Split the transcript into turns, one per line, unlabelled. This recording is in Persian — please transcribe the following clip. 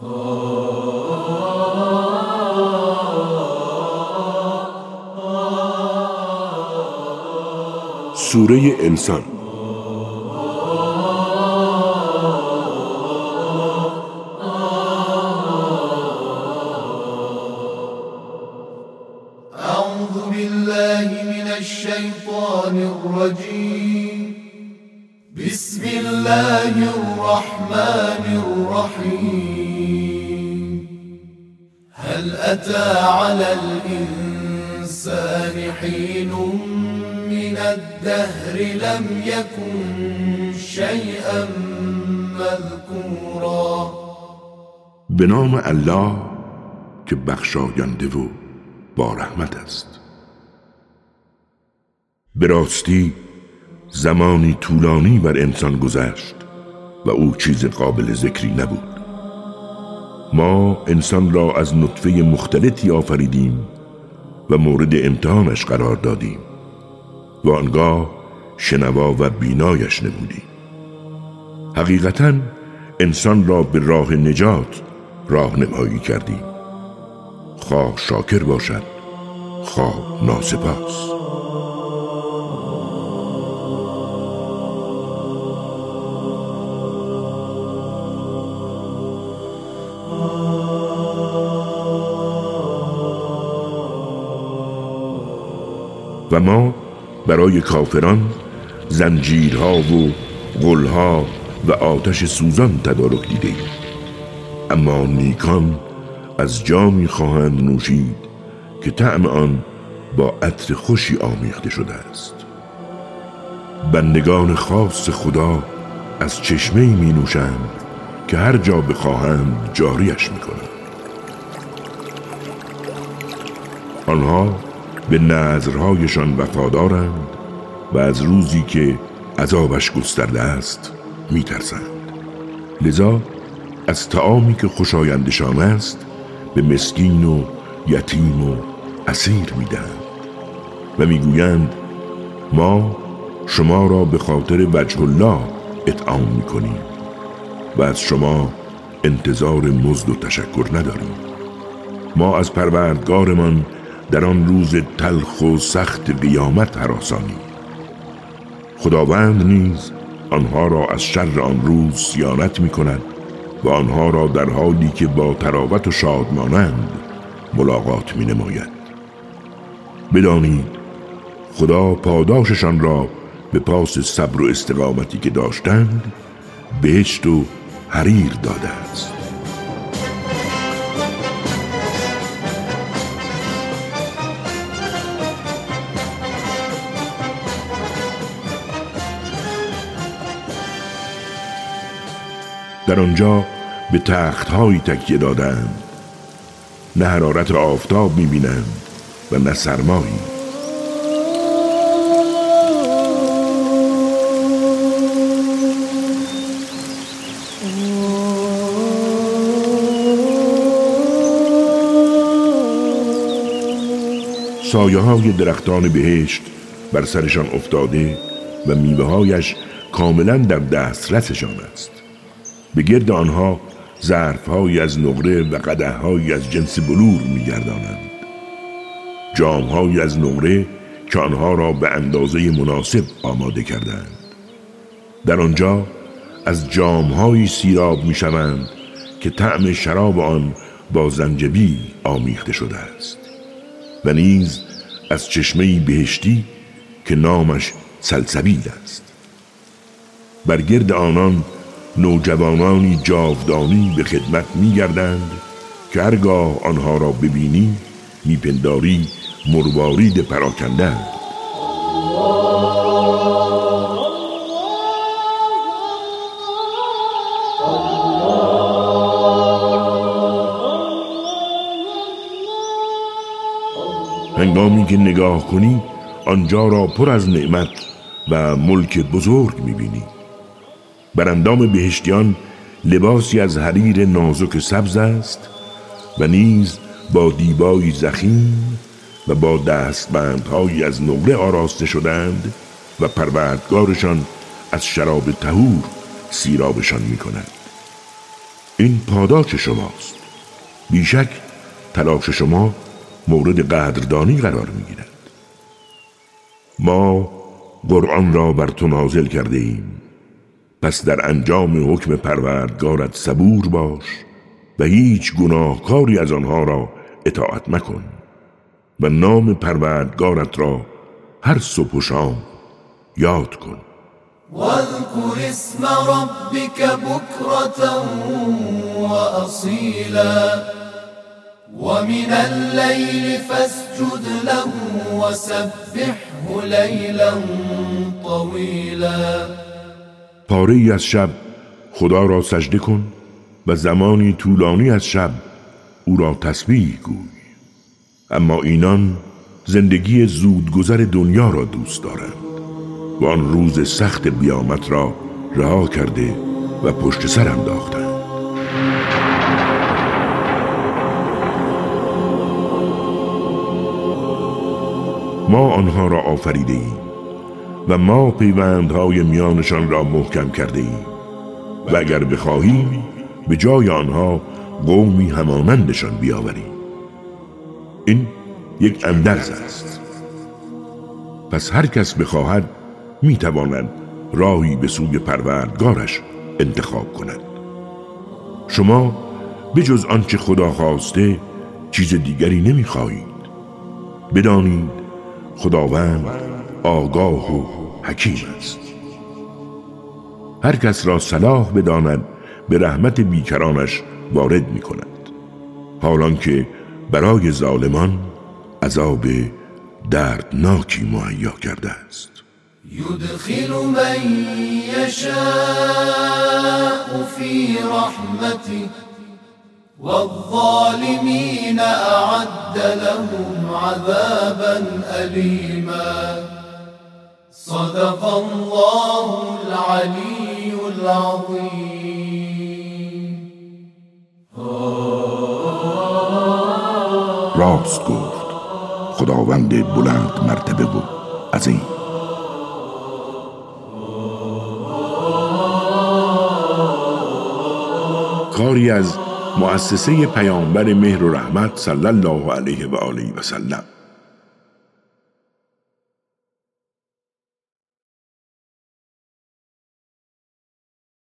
سورة انسان.
أعوذ بالله من الشيطان الرجيم. بسم الله الرحمن الرحيم. هل أتى على الإنسان حين من الدهر لم يكن شيئا مذكورا.
به نام الله که بخشاینده و با رحمت است. به راستی زمانی طولانی بر انسان گذشت و او چیز قابل ذکری نبود. ما انسان را از نطفه مختلطی آفریدیم و مورد امتحانش قرار دادیم و آنگاه شنوا و بینایش نمودیم. حقیقتا انسان را به راه نجات راهنمایی کردیم. خواه شاکر باشد خواه ناسپاس. و ما برای کافران زنجیرها و غلها و آتش سوزان تدارک دیده ایم. اما نیکان از جامی خواهند نوشید که طعم آن با عطر خوشی آمیخته شده است بندگان خاص خدا از چشمه می نوشند که هر جا بخواهند جاریش می کنند آنها به نظرهایشان وفادارند و از روزی که عذابش گسترده است می ترسند. لذا از تعامی که خوشایندشان است به مسکین و یتیم و اسیر می‌دهند و می‌گویند ما شما را به خاطر وجه الله اطعام می‌کنیم و از شما انتظار مزد و تشکر نداریم ما از پروردگارمان در آن روز تلخ و سخت قیامت حراسانیم خداوند نیز آنها را از شر آن روز سیانت می کند و آنها را در حالی که با تراوت و شادمانند ملاقات می نماید بدانید خدا پاداششان را به پاس صبر و استقامتی که داشتند بهشت و حریر داده است. در آنجا به تختهایی تکیه دادند. نه حرارت آفتاب می‌بینند و نه سرمایی. سایه های درختان بهشت بر سرشان افتاده و میوه کاملا در دسترسشان است. به گرد آنها ظرفهایی از نقره و قدههایی از جنس بلور میگردانند. جامهایی از نقره که آنها را به اندازه مناسب آماده کردند. در آنجا از جامهایی سیراب می‌شوند که طعم شراب آن با زنجبیل آمیخته شده است و نیز از چشمه بهشتی که نامش سلسبیل است. بر گرد آنان نوجوانانی جاودانی به خدمت میگردند که هرگاه آنها را ببینی میپنداری مروارید پراکنده هنگامی که نگاه کنی آنجا را پر از نعمت و ملک بزرگ می‌بینی. بر اندام بهشتیان لباسی از حریر نازک سبز است و نیز با دیبایی زخیم و با دستبندهایی از نقره آراسته شدند و پروردگارشان از شراب تهور سیرابشان می کند. این پاداش شماست. بیشک تلاش شما مورد قدردانی قرار می‌گیرد. ما قرآن را بر تو نازل کرده ایم. پس در انجام حکم پروردگارت صبور باش و هیچ گناهکاری از آنها را اطاعت مکن و نام پروردگارت را هر صبح و شام یاد کن.
واذكر اسم ربك بكرة وأصيلا ومن الليل فاسجد له وسبحه ليلا طويلا
پاره ای از شب خدا را سجده کن و زمانی طولانی از شب او را تسبیح گوی. اما اینان زندگی زودگذر دنیا را دوست دارند و آن روز سخت بیامت را رها کرده و پشت سر انداختند. ما آنها را آفریده ایم و ما پیوندهای میانشان را محکم کرده ایم و اگر بخواهیم به جای آنها قومی همانندشان بیاوریم. این یک اندرز است. پس هر کس بخواهد می‌تواند راهی به سوی پروردگارش انتخاب کند. شما به جز آنچه خدا خواسته چیز دیگری نمی‌خواهید. بدانید خداوند آگاه و حکیم است. هر کس را صلاح بداند به رحمت بیکرانش وارد می کند حالان که برای ظالمان عذاب دردناکی مهیا کرده است.
يدخل من يشاء في رحمته والظالمين أعد لهم عذابا أليما صدق الله العلي العظيم.
راست گفت. خداوند بلند مرتبه بود عظیم. کاری از مؤسسه پیامبر مهر و رحمت صلی الله علیه و آله و سلم.